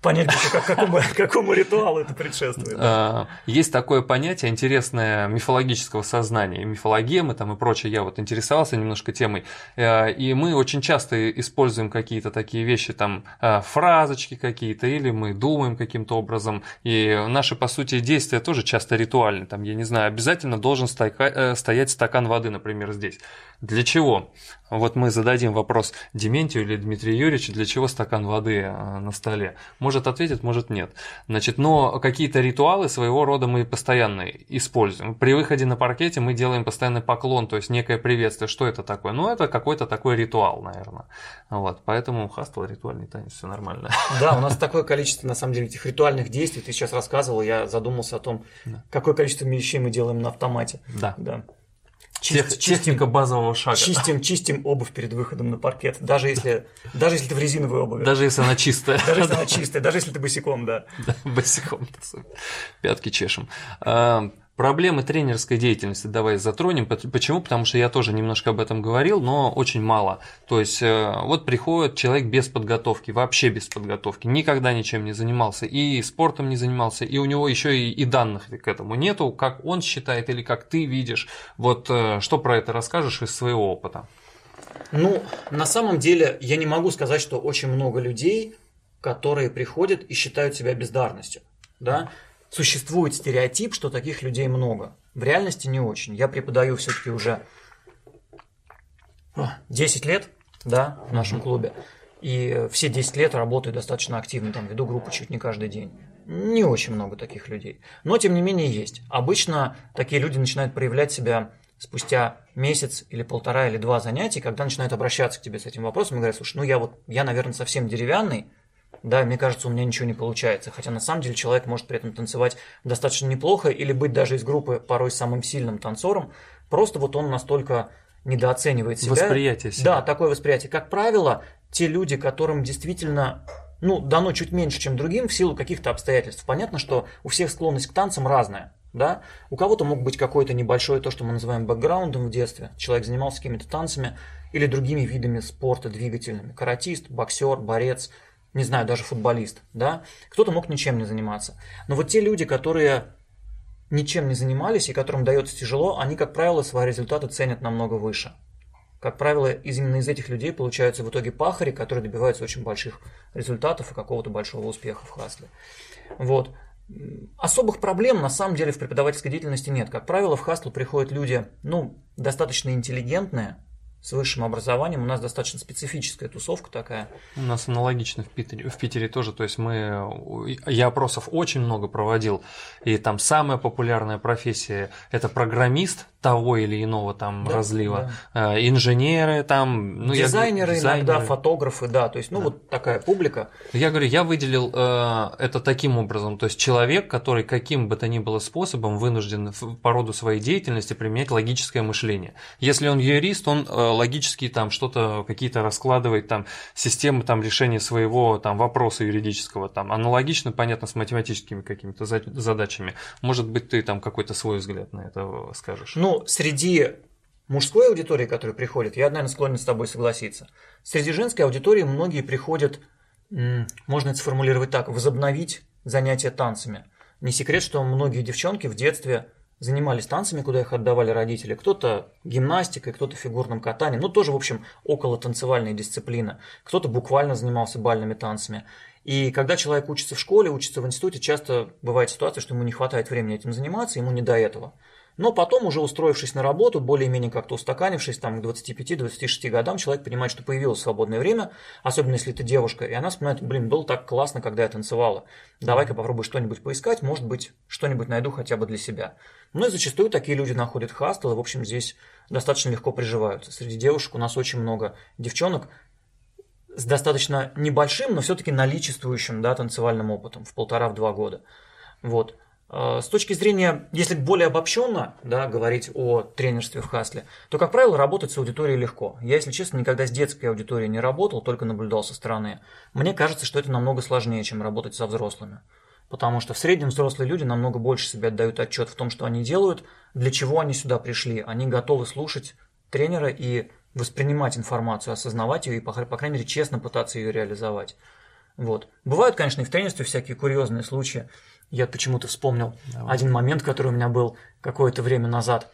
Понять, как, какому, какому ритуалу это предшествует. Э, Есть такое понятие интересное мифологического сознания, мифологемы там и прочее. Я вот интересовался немножко темой, Э, и мы очень часто используем какие-то такие вещи, там э, фразочки какие-то, или мы думаем каким-то образом, и наши, по сути, действия тоже часто ритуальны. Там, я не знаю, обязательно должен э, стоять стакан воды, например, здесь. Для чего? Вот мы зададим вопрос Дементию или Дмитрию Юрьевичу, для чего стакан воды э, на столе. Может ответит, может нет. Значит, но какие-то ритуалы своего рода мы постоянно используем. При выходе на паркете мы делаем постоянный поклон, то есть некое приветствие. Что это такое? Ну, это какой-то такой ритуал, наверное. Вот, поэтому хастл, ритуальный танец, все нормально. Да, у нас такое количество, на самом деле, этих ритуальных действий. Ты сейчас рассказывал, я задумался о том, какое количество вещей мы делаем на автомате. Да. Да. Тех- Чист- техника базового шага. Чистим, чистим обувь перед выходом на паркет. Даже если, даже если ты в резиновой обуви. Даже если она чистая. Даже если она чистая, даже если ты босиком, да. Босиком. Пятки чешем. Проблемы тренерской деятельности давай затронем. Почему? Потому что я тоже немножко об этом говорил, но очень мало. То есть э, вот приходит человек без подготовки, вообще без подготовки, никогда ничем не занимался, и спортом не занимался, и у него еще и, и данных к этому нету, как он считает или как ты видишь. Вот э, что про это расскажешь из своего опыта? Ну, на самом деле, я не могу сказать, что очень много людей, которые приходят и считают себя бездарностью. Да? Существует стереотип, что таких людей много. В реальности не очень. Я преподаю все-таки уже о, 10 лет да, в нашем клубе. И все 10 лет работаю достаточно активно, там веду группу чуть не каждый день. Не очень много таких людей. Но, тем не менее, есть. Обычно такие люди начинают проявлять себя спустя месяц или полтора или два занятий, когда начинают обращаться к тебе с этим вопросом и говорят, слушай, ну я вот, я, наверное, совсем деревянный, да, мне кажется, у меня ничего не получается. Хотя на самом деле человек может при этом танцевать достаточно неплохо или быть даже из группы порой самым сильным танцором. Просто вот он настолько недооценивает себя. Восприятие себя. Да, такое восприятие. Как правило, те люди, которым действительно ну, дано чуть меньше, чем другим в силу каких-то обстоятельств. Понятно, что у всех склонность к танцам разная. Да? У кого-то мог быть какое-то небольшое то, что мы называем бэкграундом в детстве. Человек занимался какими-то танцами или другими видами спорта двигательными. Каратист, боксер, борец, не знаю, даже футболист. Да? Кто-то мог ничем не заниматься. Но вот те люди, которые ничем не занимались и которым дается тяжело, они, как правило, свои результаты ценят намного выше. Как правило, из, именно из этих людей получаются в итоге пахари, которые добиваются очень больших результатов и какого-то большого успеха в хасле. Вот. Особых проблем на самом деле в преподавательской деятельности нет. Как правило, в хастл приходят люди, ну, достаточно интеллигентные, с высшим образованием. У нас достаточно специфическая тусовка такая. У нас аналогично в Питере, в Питере тоже, то есть мы, я опросов очень много проводил, и там самая популярная профессия – это программист того или иного там Да, разлива, Э, инженеры там, ну, я- дизайнеры, иногда дизайнеры. фотографы, да, то есть, ну, вот такая публика. Я говорю, я выделил э, это таким образом, то есть человек, который каким бы то ни было способом вынужден в- по роду своей деятельности применять логическое мышление. Если он юрист, он э, логически там что-то какие-то раскладывает там системы там решения своего там вопроса юридического там аналогично, понятно, с математическими какими-то за- задачами. Может быть, ты там какой-то свой взгляд на это скажешь. Ну, среди мужской аудитории, которая приходит, я, наверное, склонен с тобой согласиться. Среди женской аудитории многие приходят, можно это сформулировать так, возобновить занятия танцами. Не секрет, что многие девчонки в детстве занимались танцами, куда их отдавали родители. Кто-то гимнастикой, кто-то фигурным катанием. Ну, тоже, в общем, около танцевальная дисциплина. Кто-то буквально занимался бальными танцами. И когда человек учится в школе, учится в институте, часто бывает ситуация, что ему не хватает времени этим заниматься, ему не до этого. Но потом, уже устроившись на работу, более-менее как-то устаканившись, там, к 25-26 годам, человек понимает, что появилось свободное время, особенно если ты девушка, и она вспоминает, блин, было так классно, когда я танцевала. Давай-ка попробуй что-нибудь поискать, может быть, что-нибудь найду хотя бы для себя. Ну и зачастую такие люди находят хастл, и, в общем, здесь достаточно легко приживаются. Среди девушек у нас очень много девчонок, с достаточно небольшим, но все-таки наличествующим да, танцевальным опытом в полтора-два года. Вот. Э, С точки зрения, если более обобщенно да, говорить о тренерстве в Хасле, то, как правило, работать с аудиторией легко. Я, если честно, никогда с детской аудиторией не работал, только наблюдал со стороны. Мне кажется, что это намного сложнее, чем работать со взрослыми. Потому что в среднем взрослые люди намного больше себе отдают отчет в том, что они делают, для чего они сюда пришли. Они готовы слушать тренера и воспринимать информацию, осознавать ее и, по, по крайней мере, честно пытаться ее реализовать. Вот. Бывают, конечно, и в тренерстве всякие курьезные случаи. Я почему-то вспомнил Давай. один момент, который у меня был какое-то время назад.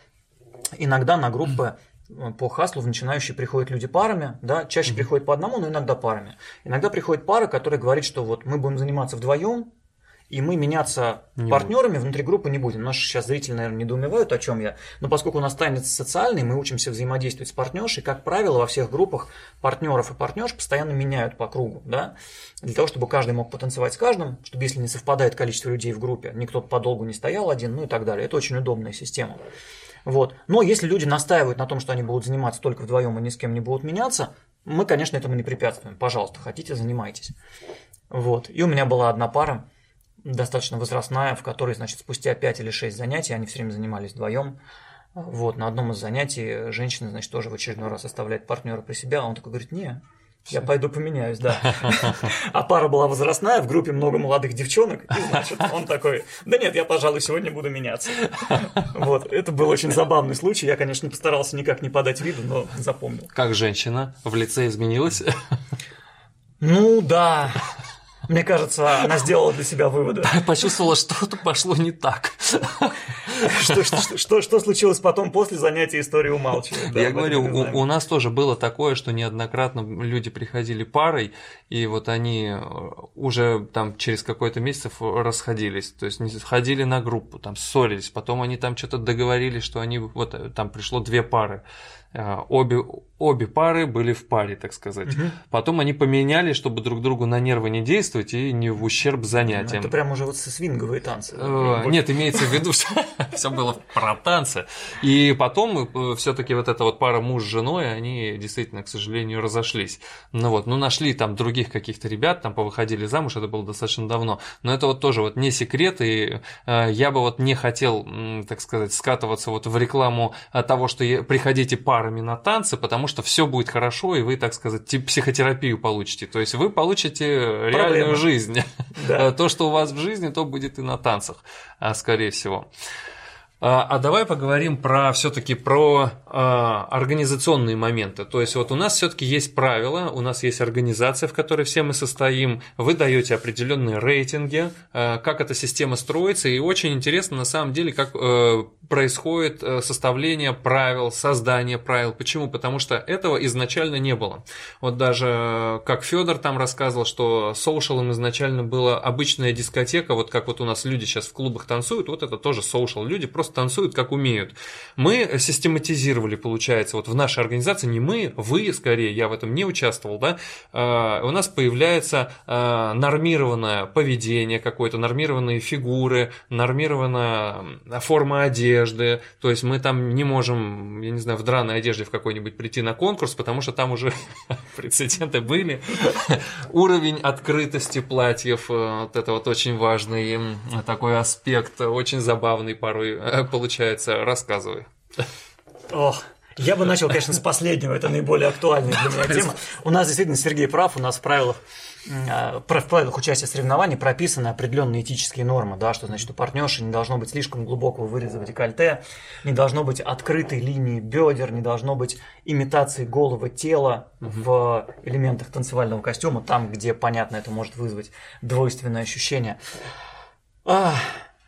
Иногда на группы э, по хаслу в начинающие приходят люди парами, да, чаще приходят по одному, но иногда парами. Иногда приходит пара, которая говорит, что вот мы будем заниматься вдвоем, и мы меняться Не партнерами внутри группы не будем. Наши сейчас зрители, наверное, недоумевают, о чем я. Но поскольку у нас танец социальный, мы учимся взаимодействовать с партнершей, как правило, во всех группах партнеров и партнерш постоянно меняют по кругу, да, для того, чтобы каждый мог потанцевать с каждым, чтобы если не совпадает количество людей в группе, никто подолгу не стоял один, ну и так далее. Это очень удобная система. Вот. Но если люди настаивают на том, что они будут заниматься только вдвоем и ни с кем не будут меняться, мы, конечно, этому не препятствуем. Пожалуйста, хотите, занимайтесь. Вот. И у меня была одна пара, достаточно возрастная, в которой, значит, спустя 5 или 6 занятий, они все время занимались вдвоем. Вот, на одном из занятий женщина, значит, тоже в очередной раз оставляет партнера при себе, а он такой говорит, не, я пойду поменяюсь, да. А пара была возрастная, в группе много молодых девчонок, и, значит, он такой, да нет, я, пожалуй, сегодня буду меняться. Вот, это был очень забавный случай, я, конечно, постарался никак не подать виду, но запомнил. Как женщина в лице изменилась? Ну, да, мне кажется, она сделала для себя выводы. Почувствовала, что-то пошло не так. Что, что, что, что случилось потом после занятия истории умалчивает. да, Я говорю, у, у нас тоже было такое, что неоднократно люди приходили парой, и вот они э, уже там через какой-то месяц расходились, то есть не ходили на группу, там ссорились, потом они там что-то договорились, что они вот э, там пришло две пары, обе обе пары были в паре, так сказать. Потом они поменяли, чтобы друг другу на нервы не действовать и не в ущерб занятиям. Это прям уже вот свинговые танцы. Э, Нет, имеется в виду, что все было про танцы. И потом все-таки вот эта вот пара муж с женой, они действительно, к сожалению, разошлись. Ну вот, ну нашли там других каких-то ребят, там повыходили замуж, это было достаточно давно. Но это вот тоже вот не секрет, и э, я бы вот не хотел, так сказать, скатываться вот в рекламу э, того, что приходите парами на танцы, потому что все будет хорошо, и вы, так сказать, психотерапию получите. То есть вы получите реальную Проблемы. жизнь. Да. То, что у вас в жизни, то будет и на танцах, а, скорее всего. А, а давай поговорим про все-таки про а, организационные моменты. То есть вот у нас все-таки есть правила, у нас есть организация, в которой все мы состоим. Вы даете определенные рейтинги, а, как эта система строится, и очень интересно на самом деле, как э, происходит э, составление правил, создание правил. Почему? Потому что этого изначально не было. Вот даже э, как Федор там рассказывал, что соушалом изначально была обычная дискотека, вот как вот у нас люди сейчас в клубах танцуют, вот это тоже соушал. Люди просто танцуют как умеют. Мы систематизировали, получается, вот в нашей организации, не мы, вы скорее, я в этом не участвовал, да, э, у нас появляется э, нормированное поведение какое-то, нормированные фигуры, нормированная форма одежды, то есть мы там не можем, я не знаю, в драной одежде в какой-нибудь прийти на конкурс, потому что там уже прецеденты были. Уровень открытости платьев, э, вот это вот очень важный такой аспект, очень забавный порой э, получается. Рассказывай. Ох, я бы начал, конечно, с последнего, это наиболее актуальная для меня тема. У нас действительно Сергей прав, у нас в правилах э, в правилах участия в соревновании прописаны определенные этические нормы, да, что значит у партнерши не должно быть слишком глубокого выреза в декольте, не должно быть открытой линии бедер, не должно быть имитации голого тела в элементах танцевального костюма, там, где, понятно, это может вызвать двойственное ощущение. Ах,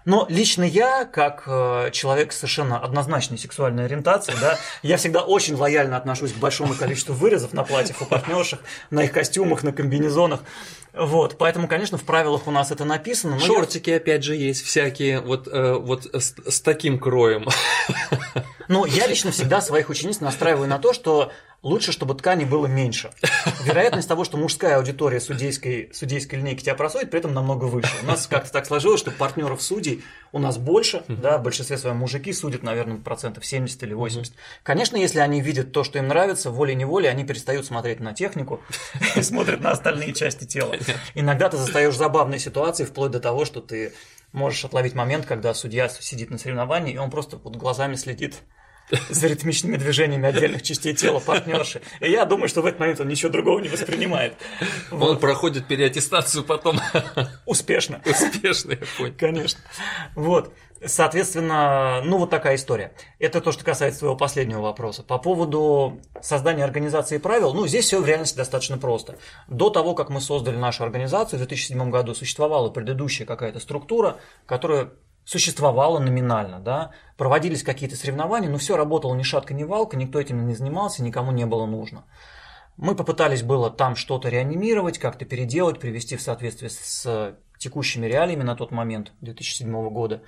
но лично я, как э, человек совершенно однозначной сексуальной ориентацией, да, я всегда очень лояльно отношусь к большому количеству вырезов на платьях у партнерших, на их костюмах, на комбинезонах. Вот, поэтому, конечно, в правилах у нас это написано. Но я- Шортики, опять же, есть всякие вот, э, вот с, с таким кроем. Но я лично всегда своих учениц настраиваю на то, что лучше, чтобы ткани было меньше. Вероятность того, что мужская аудитория судейской, судейской линейки тебя просудит, при этом намного выше. У нас как-то так сложилось, что партнеров судей у нас больше, да, в большинстве своем мужики судят, наверное, процентов 70 или 80. Конечно, если они видят то, что им нравится, волей-неволей они перестают смотреть на технику и смотрят на остальные части тела. Иногда ты застаешь забавные ситуации, вплоть до того, что ты можешь отловить момент, когда судья сидит на соревновании, и он просто под глазами следит за ритмичными движениями отдельных частей тела партнерши. И я думаю, что в этот момент он ничего другого не воспринимает. Он проходит переаттестацию потом Успешно. успешно, я понял. Конечно. Вот. Соответственно, ну вот такая история. Это то, что касается твоего последнего вопроса. По поводу создания организации правил, ну здесь все в реальности достаточно просто. До того, как мы создали нашу организацию в 2007 году, существовала предыдущая какая-то структура, которая существовала номинально, да, проводились какие-то соревнования, но все работало ни шатка, ни валка, никто этим не занимался, никому не было нужно. Мы попытались было там что-то реанимировать, как-то переделать, привести в соответствие с текущими реалиями на тот момент, 2007 года.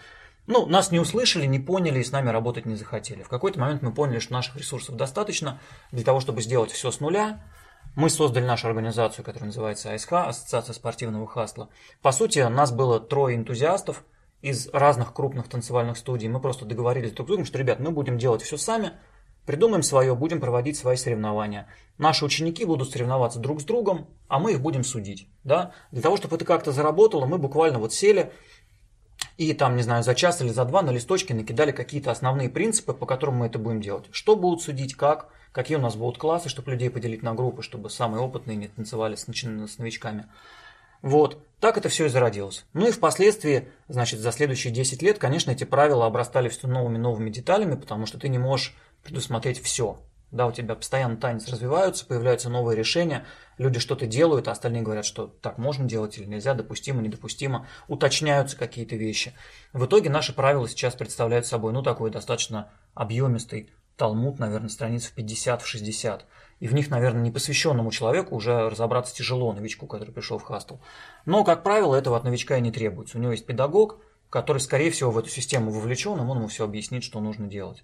Ну, нас не услышали, не поняли и с нами работать не захотели. В какой-то момент мы поняли, что наших ресурсов достаточно для того, чтобы сделать все с нуля. Мы создали нашу организацию, которая называется АСХ, Ассоциация спортивного хасла. По сути, нас было трое энтузиастов из разных крупных танцевальных студий. Мы просто договорились друг с другом, что, ребят, мы будем делать все сами, придумаем свое, будем проводить свои соревнования. Наши ученики будут соревноваться друг с другом, а мы их будем судить. Да? Для того, чтобы это как-то заработало, мы буквально вот сели, и там, не знаю, за час или за два на листочке накидали какие-то основные принципы, по которым мы это будем делать. Что будут судить, как, какие у нас будут классы, чтобы людей поделить на группы, чтобы самые опытные не танцевали с, начи- с новичками. Вот, так это все и зародилось. Ну и впоследствии, значит, за следующие 10 лет, конечно, эти правила обрастали все новыми-новыми деталями, потому что ты не можешь предусмотреть все. Да, у тебя постоянно танец развиваются, появляются новые решения, люди что-то делают, а остальные говорят, что так можно делать или нельзя, допустимо, недопустимо, уточняются какие-то вещи. В итоге наши правила сейчас представляют собой, ну, такой достаточно объемистый талмуд, наверное, страниц в 50, в 60. И в них, наверное, непосвященному человеку уже разобраться тяжело, новичку, который пришел в хастл. Но, как правило, этого от новичка и не требуется. У него есть педагог, который, скорее всего, в эту систему вовлечен, и он ему все объяснит, что нужно делать.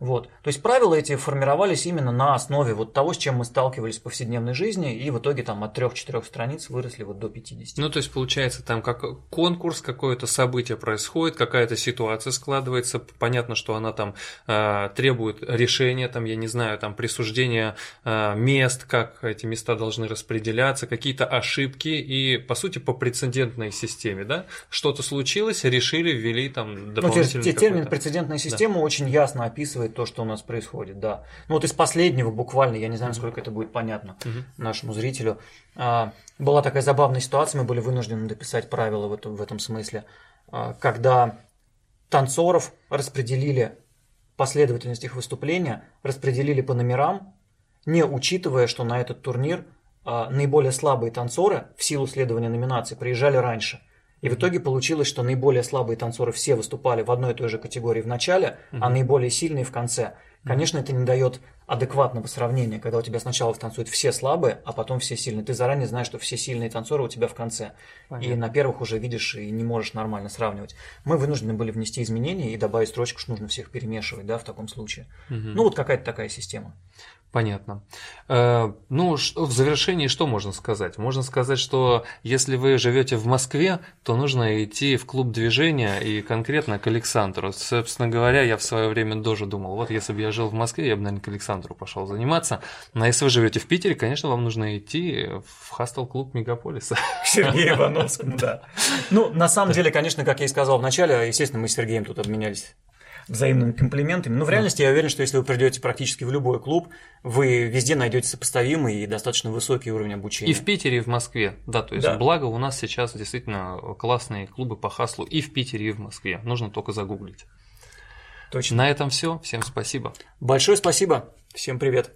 Вот. То есть правила эти формировались именно на основе вот того, с чем мы сталкивались в повседневной жизни, и в итоге там от 3-4 страниц выросли вот до 50. Ну, то есть, получается, там как конкурс, какое-то событие происходит, какая-то ситуация складывается. Понятно, что она там э, требует решения, там, я не знаю, там, присуждения э, мест, как эти места должны распределяться, какие-то ошибки, и, по сути, по прецедентной системе, да, что-то случилось, решили, ввели там Ну, дополнительный те- те- термин прецедентная система очень ясно описывает то, что у нас происходит, да. Ну вот из последнего буквально, я не знаю, насколько это будет понятно нашему зрителю, а, была такая забавная ситуация, мы были вынуждены дописать правила в этом, в этом смысле, а, когда танцоров распределили последовательность их выступления, распределили по номерам, не учитывая, что на этот турнир а, наиболее слабые танцоры в силу следования номинаций приезжали раньше. И в итоге получилось, что наиболее слабые танцоры все выступали в одной и той же категории в начале, а наиболее сильные в конце. Конечно, это не дает адекватного сравнения, когда у тебя сначала танцуют все слабые, а потом все сильные. Ты заранее знаешь, что все сильные танцоры у тебя в конце. И на первых уже видишь и не можешь нормально сравнивать. Мы вынуждены были внести изменения и добавить строчку, что нужно всех перемешивать, да, в таком случае. Ну, вот какая-то такая система. Понятно. Э, ну, в завершении что можно сказать? Можно сказать, что если вы живете в Москве, то нужно идти в клуб движения и конкретно к Александру. Собственно говоря, я в свое время тоже думал, вот если бы я жил в Москве, я бы, наверное, к Александру пошел заниматься. Но если вы живете в Питере, конечно, вам нужно идти в хастл-клуб Мегаполиса. К Сергею Ивановскому, да. Ну, на самом деле, конечно, как я и сказал в начале, естественно, мы с Сергеем тут обменялись взаимными комплиментами. Но в реальности я уверен, что если вы придете практически в любой клуб, вы везде найдете сопоставимый и достаточно высокий уровень обучения. И в Питере, и в Москве. Да, то есть, Да. благо у нас сейчас действительно классные клубы по хаслу и в Питере, и в Москве. Нужно только загуглить. Точно. На этом все. Всем спасибо. Большое спасибо. Всем привет.